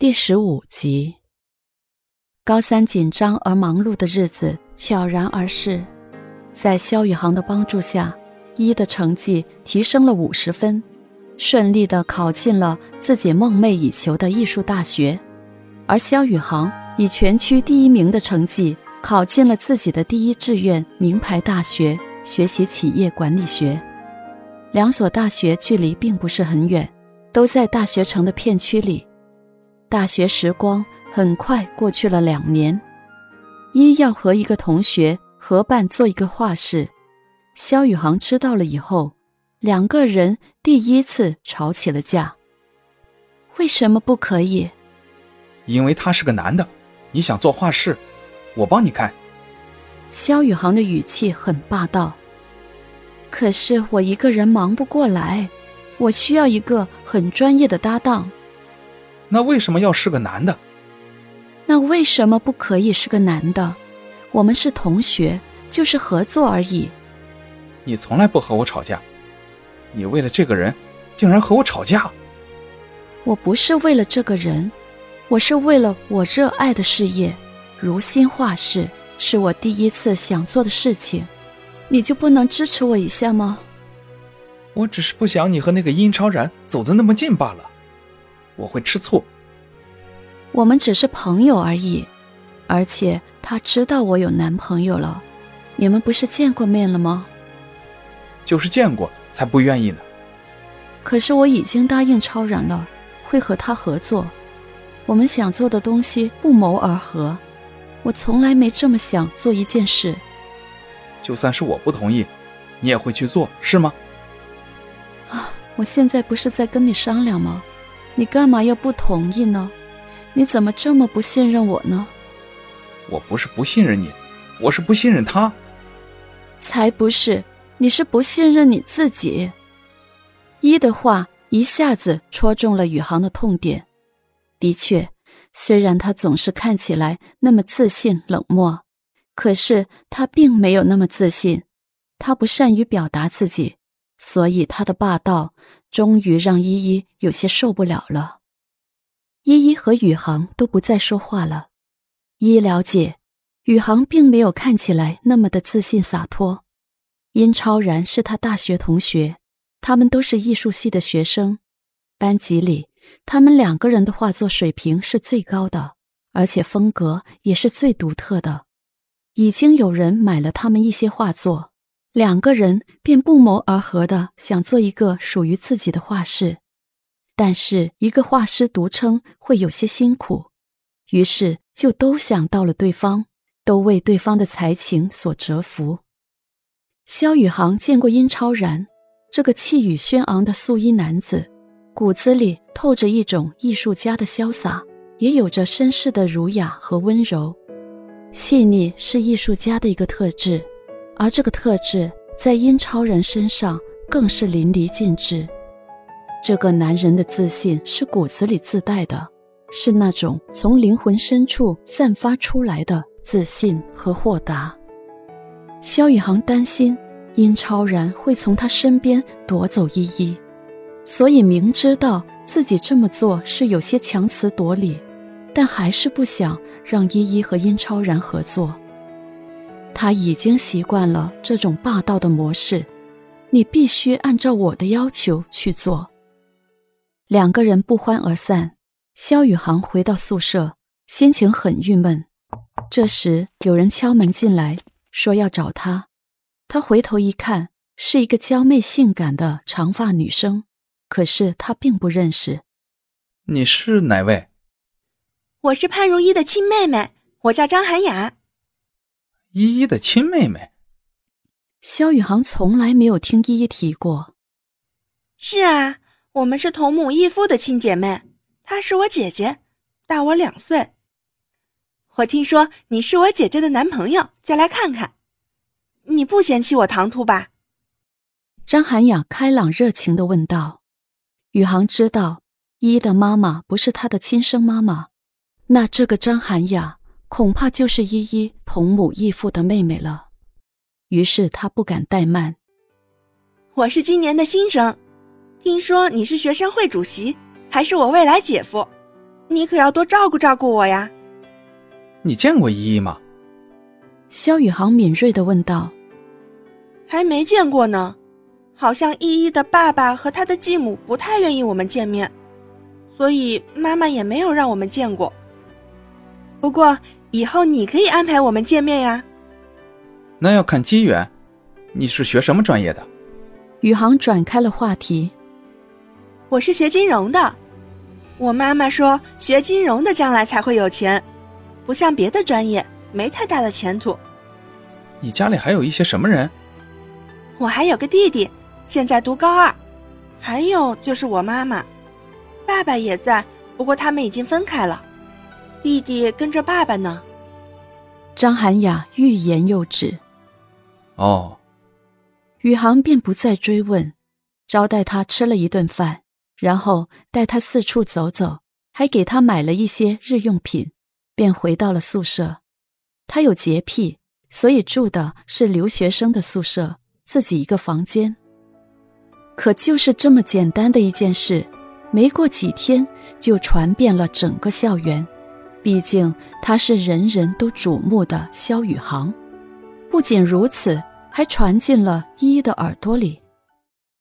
第十五集。高三紧张而忙碌的日子悄然而逝，在萧宇航的帮助下，一的成绩提升了五十分，顺利的考进了自己梦寐以求的艺术大学。而萧宇航以全区第一名的成绩考进了自己的第一志愿名牌大学，学习企业管理学。两所大学距离并不是很远，都在大学城的片区里。大学时光很快过去了两年，一要和一个同学合办做一个画室，肖宇航知道了以后，两个人第一次吵起了架。为什么不可以？因为他是个男的，你想做画室，我帮你开。肖宇航的语气很霸道。可是我一个人忙不过来，我需要一个很专业的搭档。那为什么要是个男的？那为什么不可以是个男的？我们是同学，就是合作而已。你从来不和我吵架，你为了这个人，竟然和我吵架。我不是为了这个人，我是为了我热爱的事业。如新画室是我第一次想做的事情，你就不能支持我一下吗？我只是不想你和那个殷超然走得那么近罢了。我会吃醋。我们只是朋友而已，而且他知道我有男朋友了。你们不是见过面了吗？就是见过，才不愿意呢。可是我已经答应超然了，会和他合作。我们想做的东西不谋而合。我从来没这么想做一件事。就算是我不同意，你也会去做，是吗？啊！我现在不是在跟你商量吗？你干嘛要不同意呢？你怎么这么不信任我呢？我不是不信任你，我是不信任他。才不是，你是不信任你自己。一的话一下子戳中了宇航的痛点。的确，虽然他总是看起来那么自信冷漠，可是他并没有那么自信。他不善于表达自己。所以他的霸道终于让依依有些受不了了。依依和宇航都不再说话了。依依了解，宇航并没有看起来那么的自信洒脱。殷超然是他大学同学，他们都是艺术系的学生。班级里，他们两个人的画作水平是最高的，而且风格也是最独特的。已经有人买了他们一些画作。两个人便不谋而合的想做一个属于自己的画室，但是一个画师独撑会有些辛苦，于是就都想到了对方，都为对方的才情所折服。萧宇航见过殷超然这个气宇轩昂的素衣男子，骨子里透着一种艺术家的潇洒，也有着绅士的儒雅和温柔，细腻是艺术家的一个特质。而这个特质在殷超然身上更是淋漓尽致。这个男人的自信是骨子里自带的，是那种从灵魂深处散发出来的自信和豁达。萧宇航担心殷超然会从他身边夺走依依，所以明知道自己这么做是有些强词夺理，但还是不想让依依和殷超然合作。他已经习惯了这种霸道的模式，你必须按照我的要求去做。两个人不欢而散，肖宇航回到宿舍，心情很郁闷。这时有人敲门进来，说要找他。他回头一看，是一个娇媚性感的长发女生，可是他并不认识。你是哪位？我是潘如意的亲妹妹，我叫张涵雅。依依的亲妹妹，萧宇航从来没有听依依提过。是啊，我们是同母异父的亲姐妹。她是我姐姐，大我两岁。我听说你是我姐姐的男朋友，就来看看。你不嫌弃我唐突吧？张涵雅开朗热情的问道。宇航知道依依的妈妈不是他的亲生妈妈，那这个张涵雅。恐怕就是依依同母异父的妹妹了，于是他不敢怠慢。我是今年的新生，听说你是学生会主席，还是我未来姐夫。你可要多照顾照顾我呀。你见过依依吗？肖宇航敏锐的问道。还没见过呢，好像依依的爸爸和他的继母不太愿意我们见面，所以妈妈也没有让我们见过。不过以后你可以安排我们见面呀。那要看机缘。你是学什么专业的？宇航转开了话题。我是学金融的。我妈妈说，学金融的将来才会有钱，不像别的专业没太大的前途。你家里还有一些什么人？我还有个弟弟，现在读高二。还有就是我妈妈，爸爸也在，不过他们已经分开了。弟弟跟着爸爸呢。张涵雅欲言又止。哦。宇航便不再追问，招待他吃了一顿饭，然后带他四处走走，还给他买了一些日用品，便回到了宿舍。他有洁癖，所以住的是留学生的宿舍，自己一个房间。可就是这么简单的一件事，没过几天就传遍了整个校园。毕竟他是人人都瞩目的萧宇航。不仅如此。还传进了依依的耳朵里。